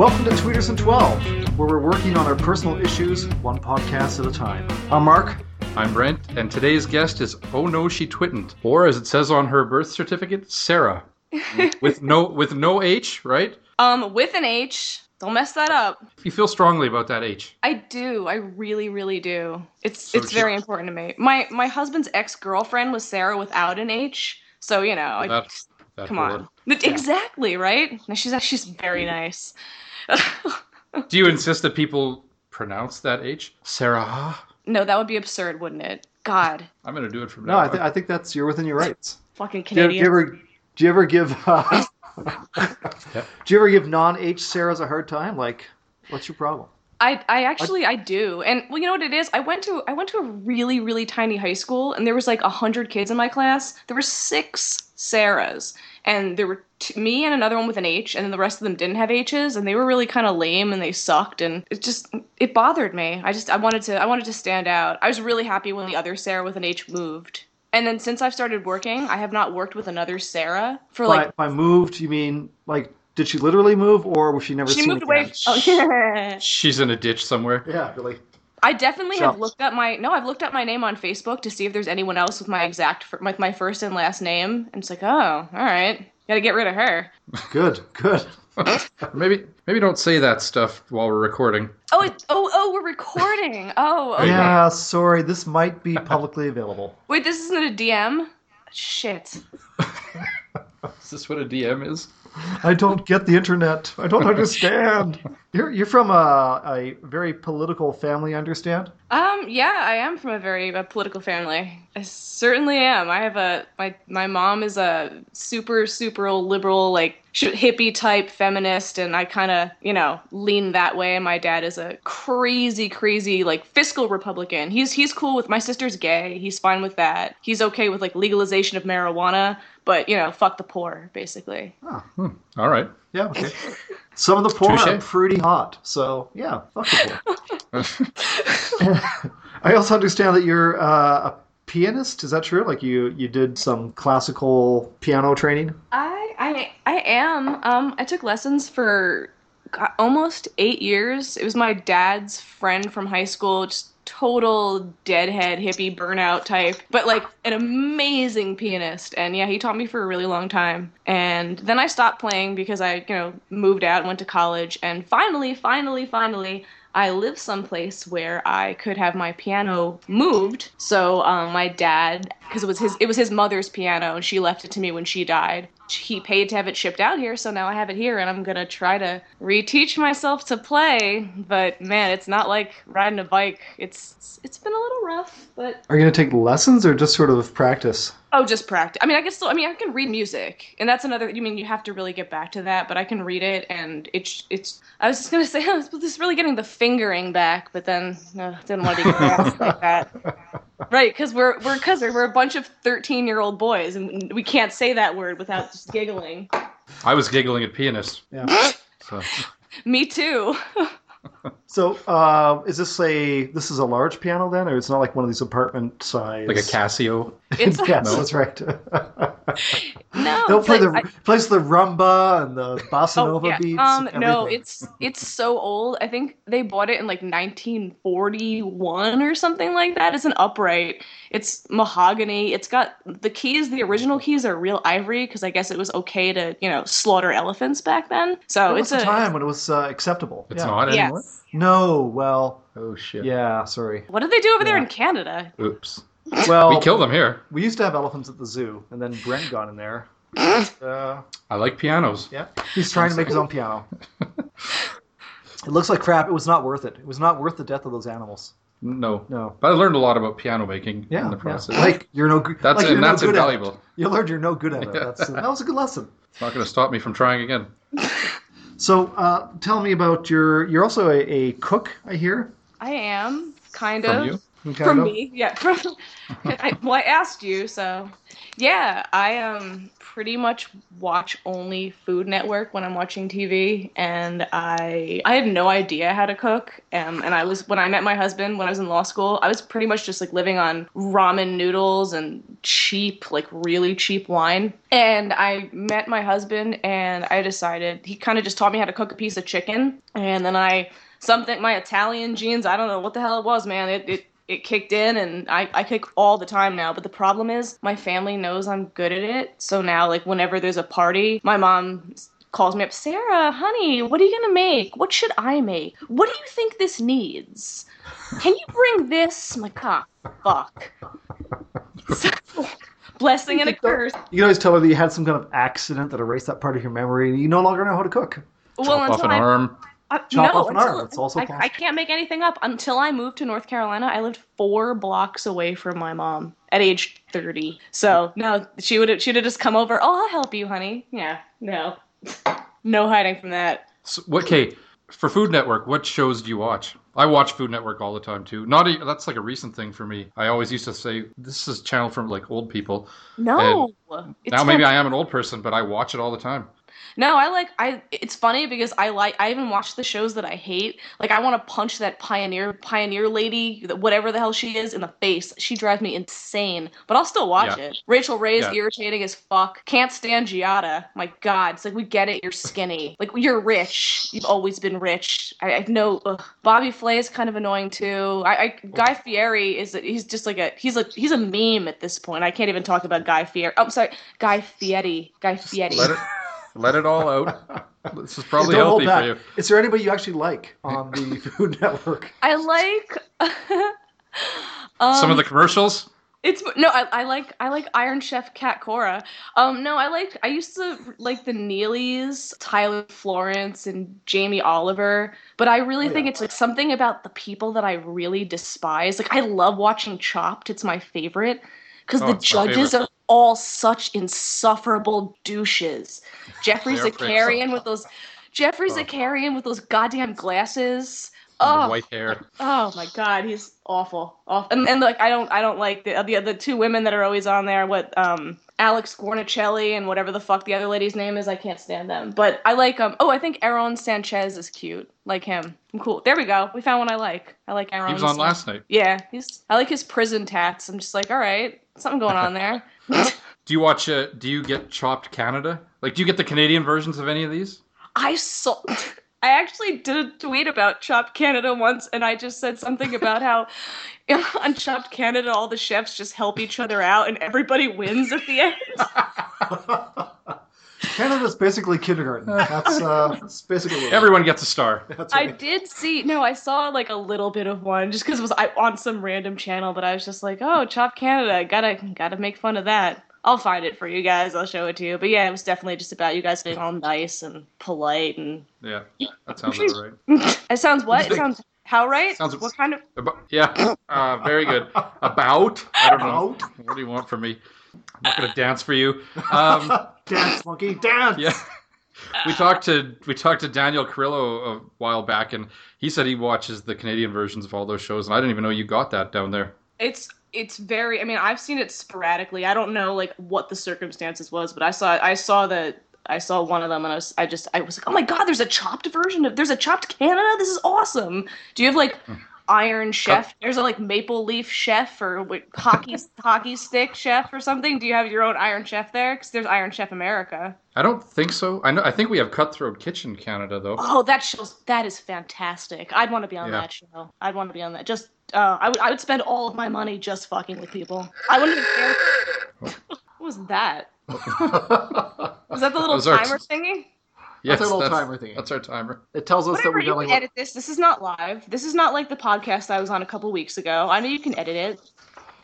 Welcome to Tweeters and 12, where we're working on our personal issues one podcast at a time. I'm Mark. I'm Brent, and today's guest is Oh No She Twitn't, or as it says on her birth certificate, Sarah, with no with no H, right? Um, with an H. Don't mess that up. You feel strongly about that H. I do. I really, really do. It's So it's she- very important to me. My my husband's ex girlfriend was Sarah without an H. So you know, I, that come word. on. But Exactly right. No, she's she's very nice. Do you insist that people pronounce that H, Sarah? no, that would be absurd, wouldn't it? God, I'm gonna do it from No, now. I, on. th- I think that's you're within your rights. fucking Do you, do Canadian. you ever do you ever give uh, Yep. do you ever give non H Sarahs a hard time? Like, what's your problem? I, I actually I do, and well, you know what it is. I went to I went to a really really tiny high school, and there was like a hundred kids in my class. There were six Sarahs, and there were t- me and another one with an H, and then the rest of them didn't have H's, and they were really kind of lame and they sucked, and it just it bothered me. I just I wanted to I wanted to stand out. I was really happy when the other Sarah with an H moved. And then since I've started working, I have not worked with another Sarah for like by, by moved, you mean like did she literally move, or was she never she seen moved away. Oh yeah. She's in a ditch somewhere. Yeah, really. I definitely have looked up my no. I've looked up my name on Facebook to see if there's anyone else with my exact fir- with my first and last name, and it's like, oh, all right, got to get rid of her. Good, good. maybe maybe don't say that stuff while we're recording. Oh, it, oh, oh, we're recording. Oh, okay. Yeah, sorry, this might be publicly available. wait, this isn't a DM. Shit. Is this what a DM is? I don't get the internet. I don't understand. You're you're from a, a very political family, I understand? Um, yeah, I am from a very uh, political family. I certainly am. I have a my my mom is a super super liberal like hippie type feminist, and I kind of you know lean that way. And my dad is a crazy crazy like fiscal Republican. He's he's cool with my sister's gay. He's fine with that. He's okay with like legalization of marijuana, but you know fuck the poor basically. All right. Yeah, okay. Some of the poor are pretty hot, so yeah, fuck the poor. I also understand that you're uh, a pianist. Is that true? Like you you did some classical piano training? I I I am. Um, I took lessons for go- almost eight years. It was my dad's friend from high school, just total deadhead hippie burnout type, but like an amazing pianist. And yeah, he taught me for a really long time. And then I stopped playing because I, you know, moved out, went to college, and finally, finally, finally. I live someplace where I could have my piano moved. So um, my dad, because it was his, it was his mother's piano, and she left it to me when she died. He paid to have it shipped out here, so now I have it here, and I'm gonna try to reteach myself to play. But man, it's not like riding a bike. It's it's been a little rough, but Are you to take lessons or just sort of practice? Oh, just practice. I mean, I can still. I mean, I can read music, and that's another. You mean you have to really get back to that, but I can read it, and it's it's. I was just gonna say, I was just really getting the fingering back, but then no, didn't want to be like that. Right, because we're we're because we're a bunch of thirteen year old boys, and we can't say that word without just giggling. I was giggling at pianist. Yeah. So Me too. So, uh, is this a this is a large piano then, or it's not like one of these apartment size? like a Casio. It's yes, No. that's right. no. They'll play like- the plays the rumba and the bossa Oh, nova yeah. beats. Um, and no, it's it's so old. I think they bought it in like 1941 or something like that. It's an upright. It's mahogany. It's got the keys. The original keys are real ivory because I guess it was okay to you know slaughter elephants back then. So There it's was a a time when it was uh, acceptable. It's yeah. not anymore. yes. No, well, Oh shit. yeah, sorry. What did they do over there in Canada? Oops. Well, We kill them here. we used to have elephants at the zoo, and then Brent got in there. uh, I like pianos. yeah, he's trying to make his own piano. It looks like crap. It was not worth it. It was not worth the death of those animals. No. No. But I learned a lot about piano making Yeah, in the yeah. process. like you're no good. That's like you're no that's good at it. invaluable. You learned you're no good at it. Yeah. That's, that was a good lesson. It's not going to stop me from trying again. So, uh, tell me about your. You're also a, a cook, I hear. I am kind From of. you? From from me yeah from I, well i asked you so yeah i um pretty much watch only food network when i'm watching tv and i i had no idea how to cook um, and i was when i met my husband when i was in law school i was pretty much just like living on ramen noodles and cheap like really cheap wine and i met my husband and i decided he kind of just taught me how to cook a piece of chicken and then i something my Italian genes. I don't know what the hell it was, man. It it it kicked in, and I I cook all the time now. But the problem is, my family knows I'm good at it. So now, like whenever there's a party, my mom calls me up, Sarah, honey, what are you gonna make? What should I make? What do you think this needs? Can you bring this? I'm like, ah, fuck. Blessing and a curse. You can always tell her that you had some kind of accident that erased that part of your memory, and you no longer know how to cook. Well, Chop off an I arm. Uh, Chop no, off an until- arm, it's also I. I can't make anything up. Until I moved to North Carolina, I lived four blocks away from my mom at age thirty. So no, she would she'd have just come over. Oh, I'll help you, honey. Yeah, no, no hiding from that. So, what? Okay, for Food Network, what shows do you watch? I watch Food Network all the time too. Not a, that's like a recent thing for me. I always used to say this is a channel from like old people. No, it's now maybe fun- I am an old person, but I watch it all the time. No, I like I. It's funny because I like. I even watch the shows that I hate. Like I want to punch that pioneer pioneer lady, whatever the hell she is, in the face. She drives me insane, but I'll still watch Yeah. it. Rachael Ray's Yeah. irritating as fuck. Can't stand Giada. My God, it's like we get it. You're skinny. Like you're rich. You've always been rich. I, I know. Ugh. Bobby Flay is kind of annoying too. I, I Guy Fieri is. He's just like a. He's a. He's a meme at this point. I can't even talk about Guy Fieri. Oh, I'm sorry, Guy Fieri. Guy Fieri. Let it, all out. This is probably Don't hold healthy for back. you. Is there anybody you actually like on the Food Network? I like um, Some of the commercials. It's no, I, I like I like Iron Chef Cat Cora. Um, no, I like I used to like the Neelys, Tyler Florence, and Jamie Oliver. But I really Oh, think yeah. it's like something about the people that I really despise. Like I love watching Chopped; it's my favorite because Oh, the judges are all such insufferable douches. Geoffrey. Zakarian with those. Geoffrey Oh. Zakarian with those goddamn glasses. Oh, white hair. Oh my god, he's awful. Awful. And, and like I don't I don't like the the the two women that are always on there. What um Alex Guarnaschelli and whatever the fuck the other lady's name is. I can't stand them. But I like um. Oh, I think Aaron Sanchez is cute. Like him. I'm cool. There we go. We found one I like. I like Aaron. He was on last night. Yeah, he's. I like his prison tats. I'm just like, all right, something going on there. Do you watch? Uh, do you get Chopped Canada? Like, do you get the Canadian versions of any of these? I saw. I actually did a tweet about Chopped Canada once, and I just said something about how on Chopped Canada all the chefs just help each other out, and everybody wins at the end. Canada's basically kindergarten. That's uh, that's basically what. Everyone gets a star. That's I did see. No, I saw like a little bit of one just because it was I, on some random channel, but I was just like, oh, Chop Canada, gotta gotta make fun of that. I'll find it for you guys. I'll show it to you. But yeah, it was definitely just about you guys being all nice and polite and. Yeah, that sounds about right. It sounds what? It sounds how right? Sounds- what kind of? About, yeah, uh, very good. About? I don't know. About? What do you want from me? I'm not gonna dance for you. Um, dance, monkey, dance. yeah, we talked to we talked to Daniel Carrillo a while back, and he said he watches the Canadian versions of all those shows, and I didn't even know you got that down there. It's it's very. I mean, I've seen it sporadically. I don't know like what the circumstances was, but I saw I saw the I saw one of them, and I was I just I was like, oh my god, there's a chopped version of there's a chopped Canada. This is awesome. Do you have like Iron Chef? There's a like Maple Leaf Chef or what, hockey hockey stick chef or something. Do you have your own Iron Chef there? Because there's Iron Chef America. I don't think so. I know. I think we have Cutthroat Kitchen Canada though. Oh, that shows that is fantastic. I'd want to be on Yeah. that show. I'd want to be on that. Just uh, I would I would spend all of my money just fucking with people. I wouldn't even care. what was that? Was that the little timer thingy? Yes, That's our little timer thingy. That's our timer. It tells us that we're you dealing can edit this. This is not live. This is not like the podcast I was on a couple weeks ago. I know you can edit it.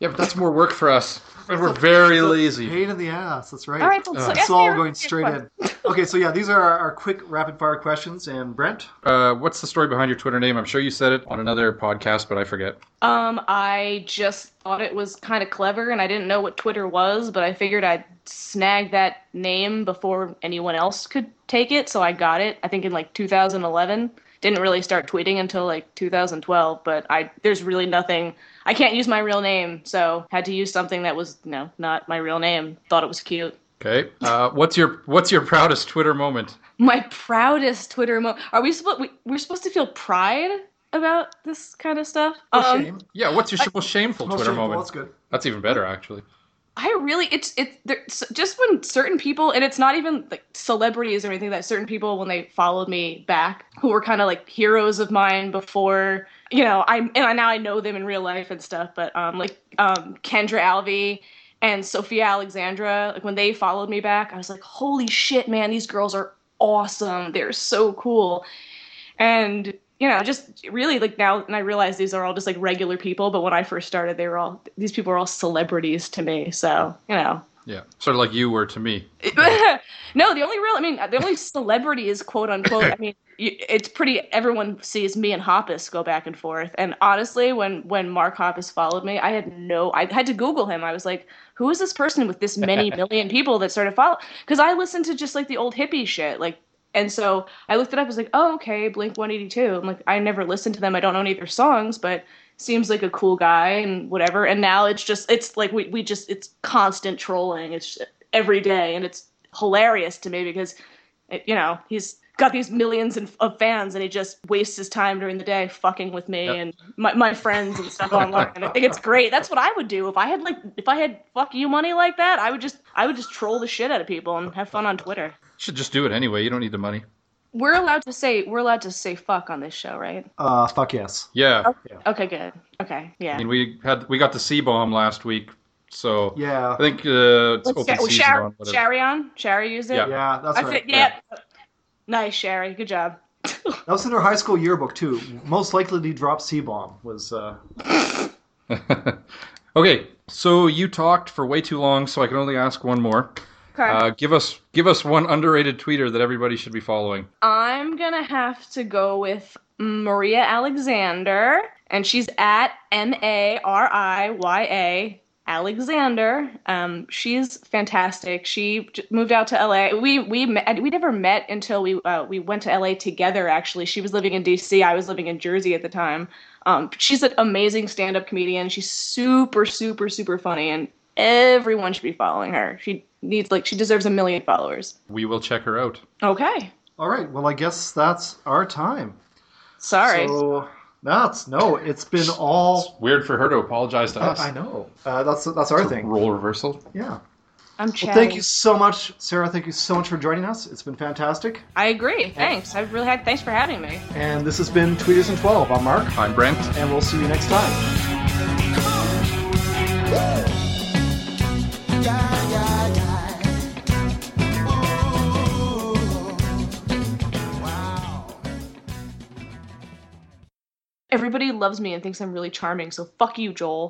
Yeah, but that's more work for us. And we're very lazy. Pain in the ass. That's right. All right, so, so Uh, It's all going straight in. Okay, so yeah, these are our, our quick rapid fire questions. And Brent, Uh, what's the story behind your Twitter name? I'm sure you said it on another podcast, but I forget. Um, I just thought it was kind of clever, and I didn't know what Twitter was, but I figured I'd snag that name before anyone else could take it, so I got it. I think in like 2011. Didn't really start tweeting until like 2012. But I there's really nothing. I can't use my real name, so had to use something that was you know not my real name. Thought it was cute. Okay. Uh, what's your What's your proudest Twitter moment? My proudest Twitter moment. Are we supposed we, we're supposed to feel pride about this kind of stuff? Um, Shame. Yeah. What's your most shameful Most Twitter shameful, moment? That's good. That's even better, actually. I really it's it's there's just when certain people and it's not even like celebrities or anything that certain people when they followed me back who were kind of like heroes of mine before you know I and I, now I know them in real life and stuff but um like um Kendra Alvey and Sophia Alexandra like when they followed me back I was like holy shit man these girls are awesome. They're so cool. And you know just really like now and i realize these are all just like regular people but when i first started they were all these people were all celebrities to me so you know Yeah. Sort of like you were to me. no the only real i mean the only celebrity is quote unquote i mean you- it's pretty everyone sees me and hoppus go back and forth and honestly when when mark hoppus followed me i had no i had to google him i was like who is this person with this many million people that started follow because i listened to just like the old hippie shit like and so I looked it up. I was like, "Oh, okay, Blink 182." I'm like, I never listened to them. I don't know any of their songs, but seems like a cool guy and whatever. And now it's just, it's like we we just, it's constant trolling. It's every day, and it's hilarious to me because, it, you know, he's got these millions of of fans, and he just wastes his time during the day fucking with me Yep. and my, my friends and stuff online. And I think it's great. That's what I would do if I had like, if I had fuck you money like that. I would just, I would just troll the shit out of people and have fun on Twitter. You should just do it anyway. You don't need the money. We're allowed to say we're allowed to say fuck on this show, right? Uh, fuck yes. Yeah. Okay, good. Okay, yeah. I mean, we had we got the C bomb last week, so Yeah. I think uh, it's What's open Sha- oh, season Shar- on whatever. Shari on? Shari used it? Yeah. Yeah, that's I right. think- yeah. Nice, Sherry. Good job. That was in her high school yearbook too. Most likely to drop C bomb was. Uh, okay, so you talked for way too long, so I can only ask one more. Okay. Uh, give us give us one underrated tweeter that everybody should be following. I'm gonna have to go with Mariya Alexander, and she's at M A R I Y A Alexander. Um, she's fantastic. She j- moved out to LA. We we met, we never met until we uh, we went to LA together. Actually, she was living in DC. I was living in Jersey at the time. Um, she's an amazing stand-up comedian. She's super super super funny, and everyone should be following her. She needs like she deserves a million followers. We will check her out. Okay, all right. Well, I guess that's our time. sorry. So that's no. It's been all. Weird for her to apologize to us. I know. Uh, that's that's our thing. Role reversal. Yeah. I'm Well, thank you so much, Sarah. Thank you so much for joining us. It's been fantastic. I agree. Thanks. I've really had. Thanks for having me. And this has been Tweeters in 12. I'm Mark, I'm Brent. and we'll see you next time. Everybody loves me and thinks I'm really charming. So fuck you, Joel.